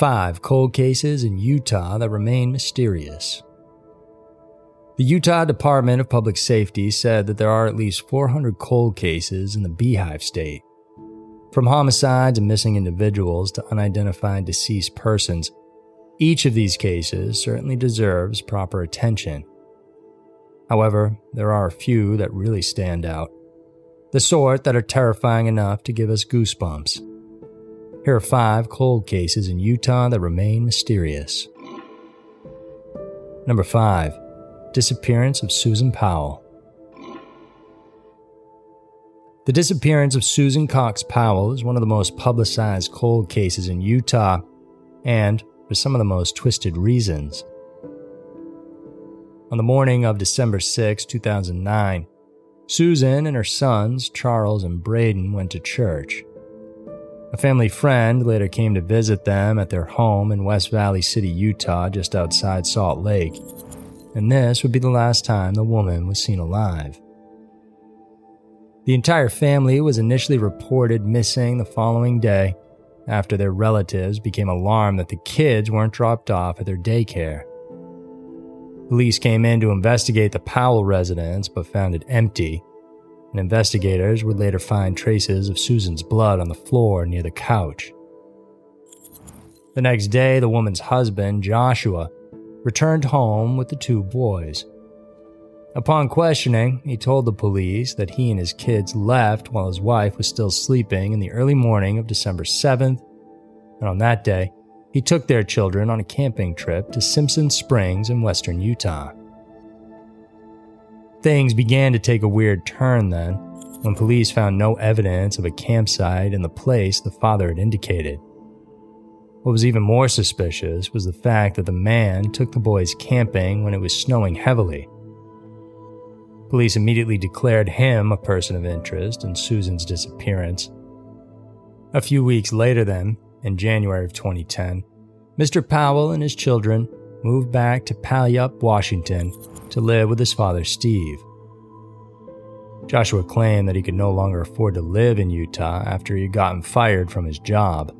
Five cold cases in Utah that remain mysterious. The Utah Department of Public Safety said that there are at least 400 cold cases in the Beehive State. From homicides and missing individuals to unidentified deceased persons, each of these cases certainly deserves proper attention. However, there are a few that really stand out. The sort that are terrifying enough to give us goosebumps. Here are five cold cases in Utah that remain mysterious. Number 5. Disappearance of Susan Powell. The disappearance of Susan Cox Powell is one of the most publicized cold cases in Utah, and for some of the most twisted reasons. On the morning of December 6, 2009, Susan and her sons, Charles and Braden, went to church. A family friend later came to visit them at their home in West Valley City, Utah, just outside Salt Lake, and this would be the last time the woman was seen alive. The entire family was initially reported missing the following day after their relatives became alarmed that the kids weren't dropped off at their daycare. Police came in to investigate the Powell residence but found it empty, and investigators would later find traces of Susan's blood on the floor near the couch. The next day, the woman's husband, Joshua, returned home with the two boys. Upon questioning, he told the police that he and his kids left while his wife was still sleeping in the early morning of December 7th, and on that day, he took their children on a camping trip to Simpson Springs in western Utah. Things began to take a weird turn then, when police found no evidence of a campsite in the place the father had indicated. What was even more suspicious was the fact that the man took the boys camping when it was snowing heavily. Police immediately declared him a person of interest in Susan's disappearance. A few weeks later, then, in January of 2010, Mr. Powell and his children moved back to Puyallup, Washington to live with his father, Steve. Joshua claimed that he could no longer afford to live in Utah after he had gotten fired from his job.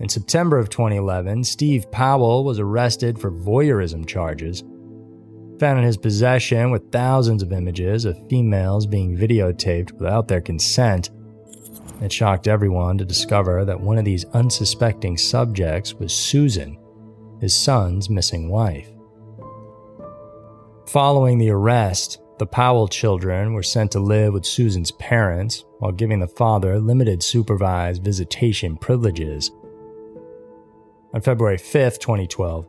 In September of 2011, Steve Powell was arrested for voyeurism charges. Found in his possession with thousands of images of females being videotaped without their consent it shocked everyone to discover that one of these unsuspecting subjects was Susan, his son's missing wife. Following the arrest, the Powell children were sent to live with Susan's parents while giving the father limited supervised visitation privileges. On February 5, 2012,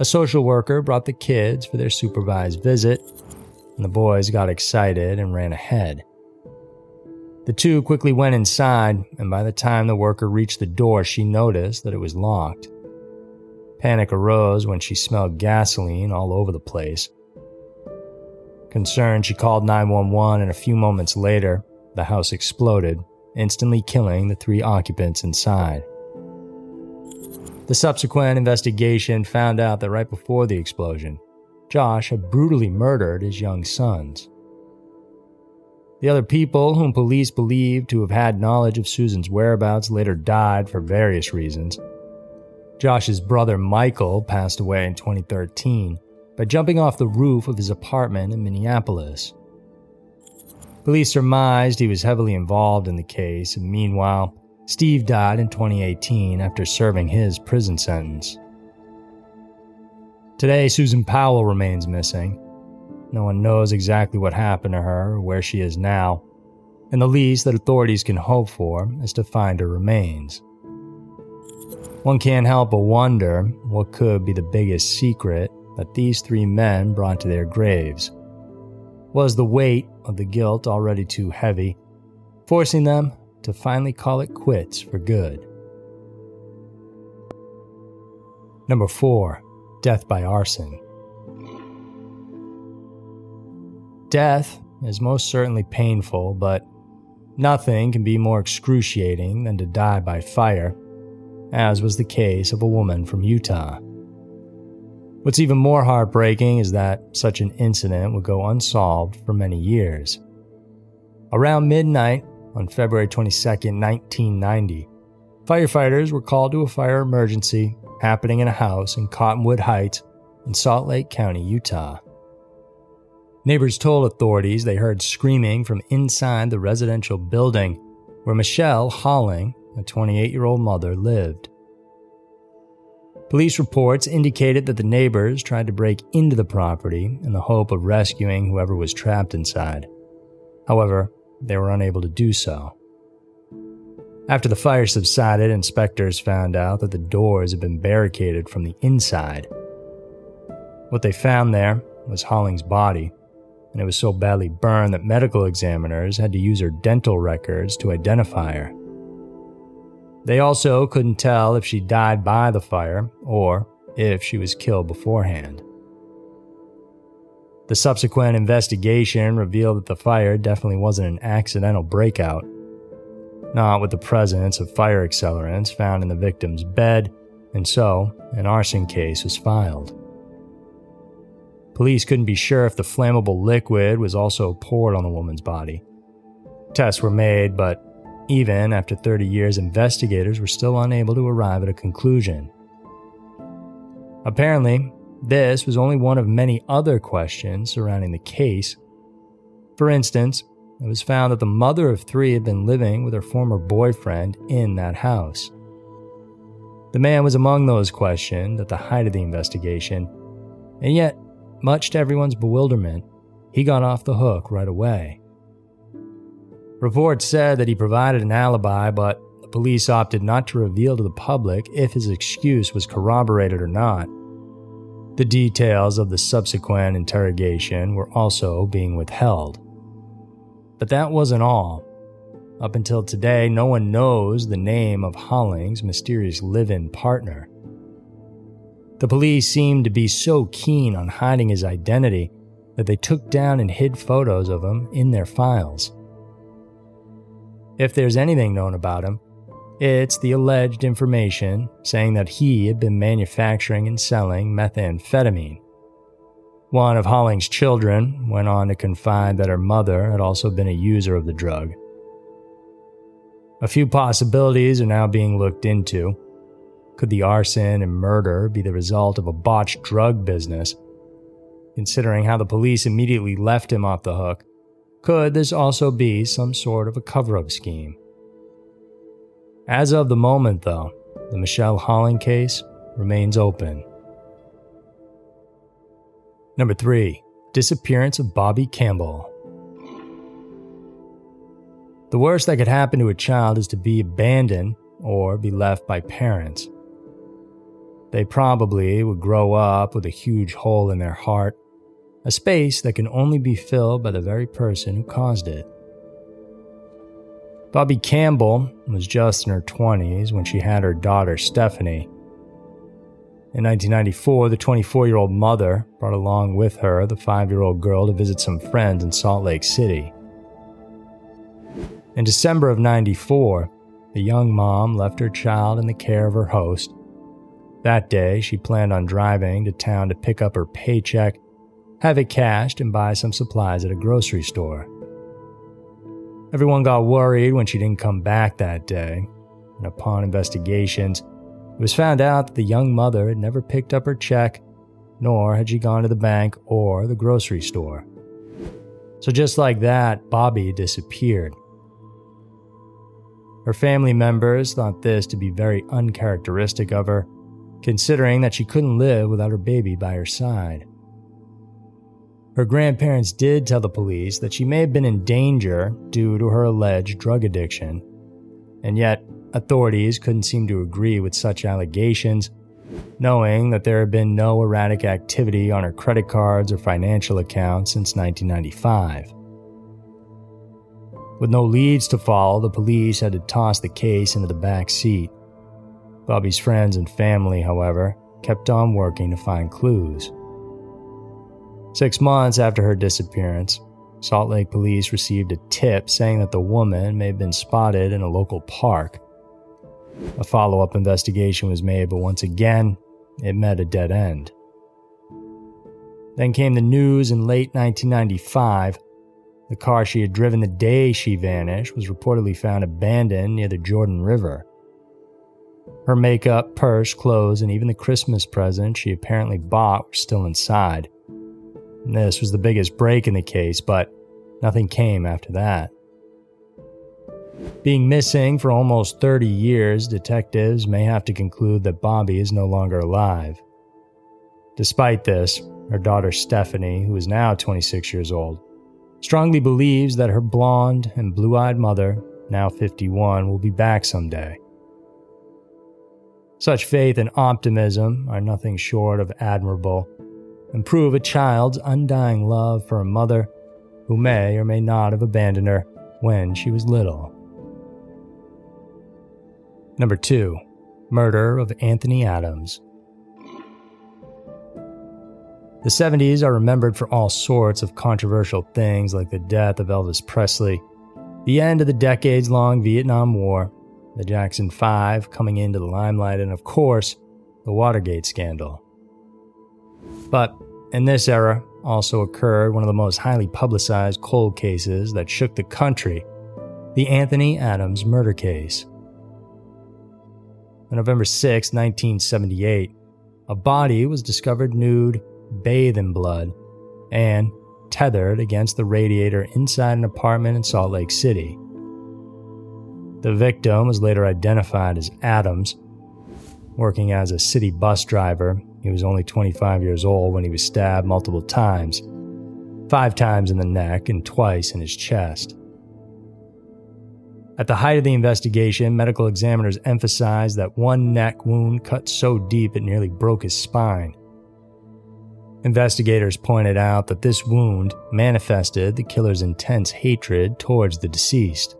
a social worker brought the kids for their supervised visit, and the boys got excited and ran ahead. The two quickly went inside, and by the time the worker reached the door, she noticed that it was locked. Panic arose when she smelled gasoline all over the place. Concerned, she called 911, and a few moments later, the house exploded, instantly killing the three occupants inside. The subsequent investigation found out that right before the explosion, Josh had brutally murdered his young sons. The other people whom police believed to have had knowledge of Susan's whereabouts later died for various reasons. Josh's brother Michael passed away in 2013 by jumping off the roof of his apartment in Minneapolis. Police surmised he was heavily involved in the case, and meanwhile, Steve died in 2018 after serving his prison sentence. Today, Susan Powell remains missing, no one knows exactly what happened to her or where she is now, and the least that authorities can hope for is to find her remains. One can't help but wonder what could be the biggest secret that these three men brought to their graves. Was the weight of the guilt already too heavy, forcing them to finally call it quits for good? Number 4 Death by Arson. Death is most certainly painful, but nothing can be more excruciating than to die by fire, as was the case of a woman from Utah. What's even more heartbreaking is that such an incident would go unsolved for many years. Around midnight on February 22, 1990, Firefighters were called to a fire emergency happening in a house in Cottonwood Heights in Salt Lake County, Utah. Neighbors told authorities they heard screaming from inside the residential building where Michelle Holling, a 28 year old mother, lived. Police reports indicated that the neighbors tried to break into the property in the hope of rescuing whoever was trapped inside. However, they were unable to do so. After the fire subsided, inspectors found out that the doors had been barricaded from the inside. What they found there was Holling's body, and it was so badly burned that medical examiners had to use her dental records to identify her. They also couldn't tell if she died by the fire or if she was killed beforehand. The subsequent investigation revealed that the fire definitely wasn't an accidental breakout, not with the presence of fire accelerants found in the victim's bed, and so an arson case was filed. Police couldn't be sure if the flammable liquid was also poured on the woman's body. Tests were made, but even after 30 years, investigators were still unable to arrive at a conclusion. Apparently, this was only one of many other questions surrounding the case. For instance, it was found that the mother of three had been living with her former boyfriend in that house. The man was among those questioned at the height of the investigation, and yet, much to everyone's bewilderment, he got off the hook right away. Reports said that he provided an alibi, but the police opted not to reveal to the public if his excuse was corroborated or not. The details of the subsequent interrogation were also being withheld. But that wasn't all. Up until today, no one knows the name of Holling's mysterious live in partner. The police seemed to be so keen on hiding his identity that they took down and hid photos of him in their files. If there's anything known about him, it's the alleged information saying that he had been manufacturing and selling methamphetamine. One of Holling's children went on to confide that her mother had also been a user of the drug. A few possibilities are now being looked into. Could the arson and murder be the result of a botched drug business? Considering how the police immediately left him off the hook, could this also be some sort of a cover up scheme? As of the moment, though, the Michelle Holling case remains open. Number 3 Disappearance of Bobbi Campbell. The worst that could happen to a child is to be abandoned or be left by parents. They probably would grow up with a huge hole in their heart a space that can only be filled by the very person who caused it. Bobbi Campbell was just in her 20s when she had her daughter Stephanie. In 1994, the 24 year old mother brought along with her the 5 year old girl to visit some friends in Salt Lake City. In December of 94, the young mom left her child in the care of her host. That day, she planned on driving to town to pick up her paycheck have it cashed, and buy some supplies at a grocery store. Everyone got worried when she didn't come back that day, and upon investigations, it was found out that the young mother had never picked up her check, nor had she gone to the bank or the grocery store. So, just like that, Bobbi disappeared. Her family members thought this to be very uncharacteristic of her, considering that she couldn't live without her baby by her side. Her grandparents did tell the police that she may have been in danger due to her alleged drug addiction. And yet, authorities couldn't seem to agree with such allegations, knowing that there had been no erratic activity on her credit cards or financial accounts since 1995. With no leads to follow, the police had to toss the case into the back seat. Bobbi's friends and family, however, kept on working to find clues. Six months after her disappearance, Salt Lake police received a tip saying that the woman may have been spotted in a local park. A follow up investigation was made, but once again, it met a dead end. Then came the news in late 1995. The car she had driven the day she vanished was reportedly found abandoned near the Jordan River. Her makeup, purse, clothes, and even the Christmas present she apparently bought were still inside. This was the biggest break in the case, but nothing came after that. Being missing for almost 30 years, detectives may have to conclude that Bobbi is no longer alive. Despite this, her daughter Stephanie, who is now 26 years old, strongly believes that her blonde and blue eyed mother, now 51, will be back someday. Such faith and optimism are nothing short of admirable and prove a child's undying love for a mother who may or may not have abandoned her when she was little. Number 2 Murder of Anthony Adams. The 70s are remembered for all sorts of controversial things like the death of Elvis Presley, the end of the decades long Vietnam War, the Jackson 5 coming into the limelight, and of course, the Watergate scandal. But in this era also occurred one of the most highly publicized cold cases that shook the country the Anthony Adams murder case. On November 6, 1978, a body was discovered nude, bathed in blood, and tethered against the radiator inside an apartment in Salt Lake City. The victim was later identified as Adams. Working as a city bus driver, he was only 25 years old when he was stabbed multiple times five times in the neck and twice in his chest. At the height of the investigation, medical examiners emphasized that one neck wound cut so deep it nearly broke his spine. Investigators pointed out that this wound manifested the killer's intense hatred towards the deceased.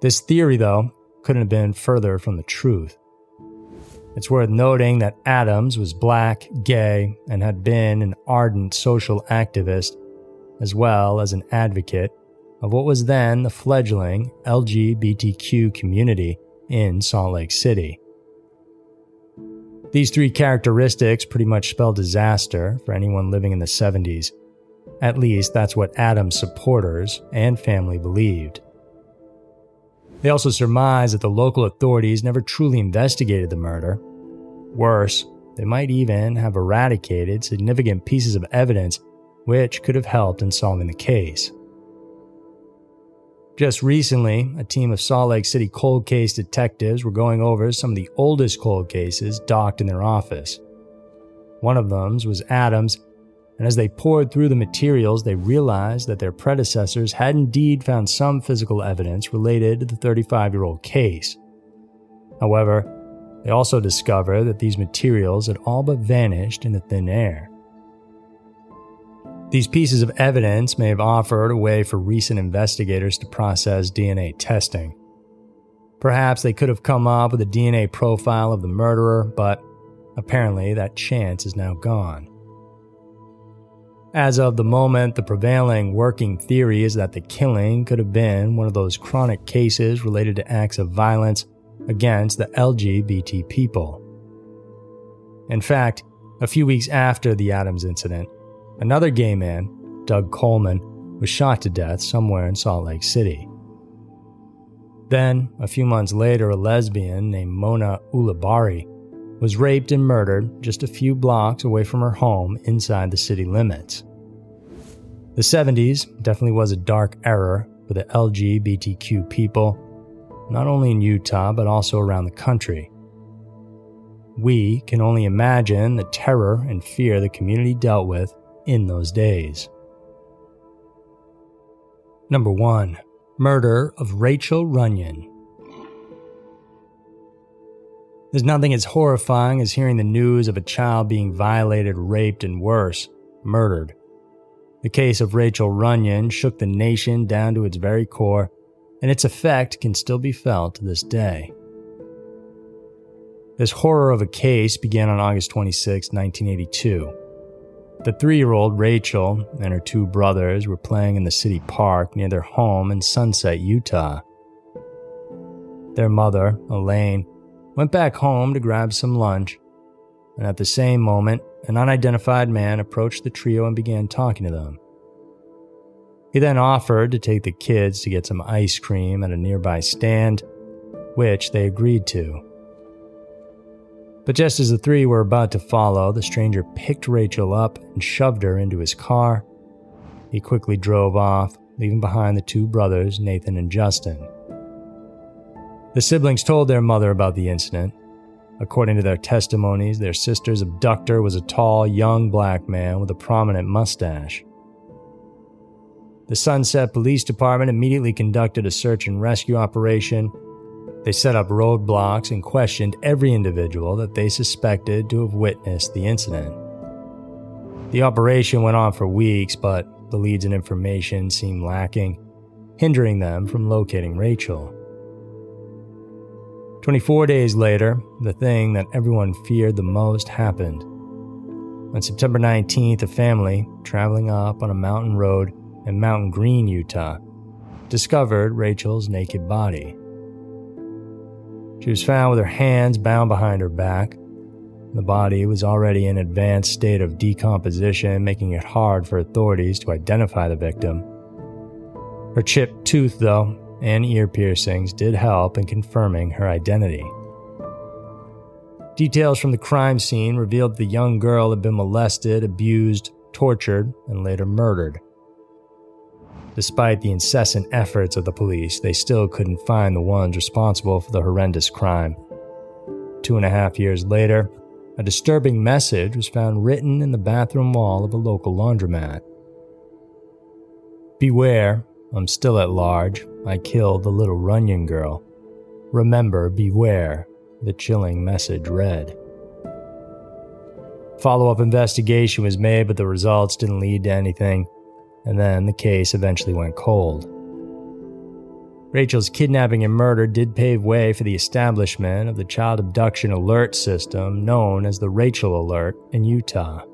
This theory, though, couldn't have been further from the truth. It's worth noting that Adams was black, gay, and had been an ardent social activist, as well as an advocate of what was then the fledgling LGBTQ community in Salt Lake City. These three characteristics pretty much spell disaster for anyone living in the 70s. At least that's what Adams' supporters and family believed. They also surmise that the local authorities never truly investigated the murder. Worse, they might even have eradicated significant pieces of evidence which could have helped in solving the case. Just recently, a team of Salt Lake City cold case detectives were going over some of the oldest cold cases docked in their office. One of them was Adams and as they pored through the materials, they realized that their predecessors had indeed found some physical evidence related to the 35 year old case. However, they also discovered that these materials had all but vanished into thin air. These pieces of evidence may have offered a way for recent investigators to process DNA testing. Perhaps they could have come up with a DNA profile of the murderer, but apparently that chance is now gone. As of the moment, the prevailing working theory is that the killing could have been one of those chronic cases related to acts of violence against the LGBT people. In fact, a few weeks after the Adams incident, another gay man, Doug Coleman, was shot to death somewhere in Salt Lake City. Then, a few months later, a lesbian named Mona Ulibarri was raped and murdered just a few blocks away from her home inside the city limits. The 70s definitely was a dark era for the LGBTQ people, not only in Utah but also around the country. We can only imagine the terror and fear the community dealt with in those days. Number 1 Murder of Rachel Runyan. There's nothing as horrifying as hearing the news of a child being violated, raped, and worse, murdered. The case of Rachel Runyan shook the nation down to its very core, and its effect can still be felt to this day. This horror of a case began on August 26, 1982. The three year old Rachel and her two brothers were playing in the city park near their home in Sunset, Utah. Their mother, Elaine, went back home to grab some lunch, and at the same moment, an unidentified man approached the trio and began talking to them. He then offered to take the kids to get some ice cream at a nearby stand, which they agreed to. But just as the three were about to follow, the stranger picked Rachel up and shoved her into his car. He quickly drove off, leaving behind the two brothers, Nathan and Justin. The siblings told their mother about the incident. According to their testimonies, their sister's abductor was a tall, young black man with a prominent mustache. The Sunset Police Department immediately conducted a search and rescue operation. They set up roadblocks and questioned every individual that they suspected to have witnessed the incident. The operation went on for weeks, but the leads and information seemed lacking, hindering them from locating Rachel. 24 days later, the thing that everyone feared the most happened. On September 19th, a family traveling up on a mountain road in Mountain Green, Utah, discovered Rachel's naked body. She was found with her hands bound behind her back. The body was already in an advanced state of decomposition, making it hard for authorities to identify the victim. Her chipped tooth, though, and ear piercings did help in confirming her identity. Details from the crime scene revealed the young girl had been molested, abused, tortured, and later murdered. Despite the incessant efforts of the police, they still couldn't find the ones responsible for the horrendous crime. Two and a half years later, a disturbing message was found written in the bathroom wall of a local laundromat. Beware, I'm still at large. I killed the little Runyan girl. Remember, beware, the chilling message read. Follow up investigation was made, but the results didn't lead to anything and then the case eventually went cold. Rachel's kidnapping and murder did pave way for the establishment of the child abduction alert system known as the Rachel Alert in Utah.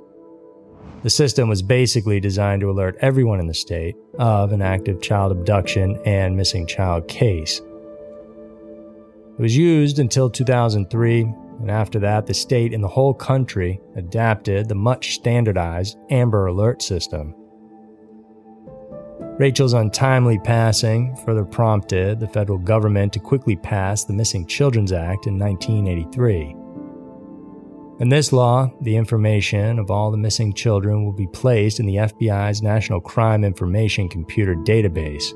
The system was basically designed to alert everyone in the state of an active child abduction and missing child case. It was used until 2003, and after that, the state and the whole country adapted the much standardized Amber Alert system. Rachel's untimely passing further prompted the federal government to quickly pass the Missing Children's Act in 1983. In this law, the information of all the missing children will be placed in the FBI's National Crime Information Computer Database.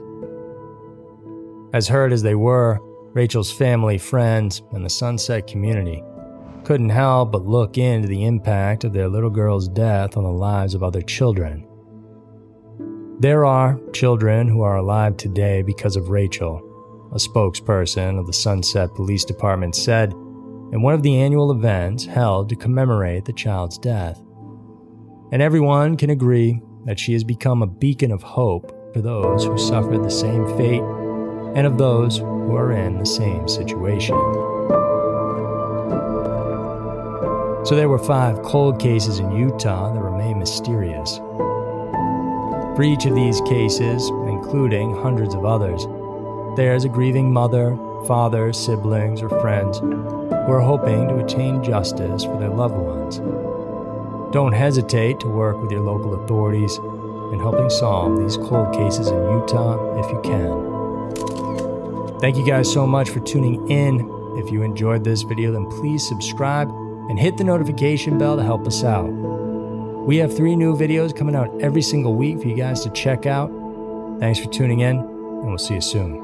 As hurt as they were, Rachel's family, friends, and the Sunset community couldn't help but look into the impact of their little girl's death on the lives of other children. There are children who are alive today because of Rachel, a spokesperson of the Sunset Police Department said in one of the annual events held to commemorate the child's death. And everyone can agree that she has become a beacon of hope for those who suffered the same fate and of those who are in the same situation. So there were five cold cases in Utah that remain mysterious. For each of these cases, including hundreds of others, there is a grieving mother, father, siblings, or friends who are hoping to attain justice for their loved ones. Don't hesitate to work with your local authorities in helping solve these cold cases in Utah if you can. Thank you guys so much for tuning in. If you enjoyed this video, then please subscribe and hit the notification bell to help us out. We have three new videos coming out every single week for you guys to check out. Thanks for tuning in, and we'll see you soon.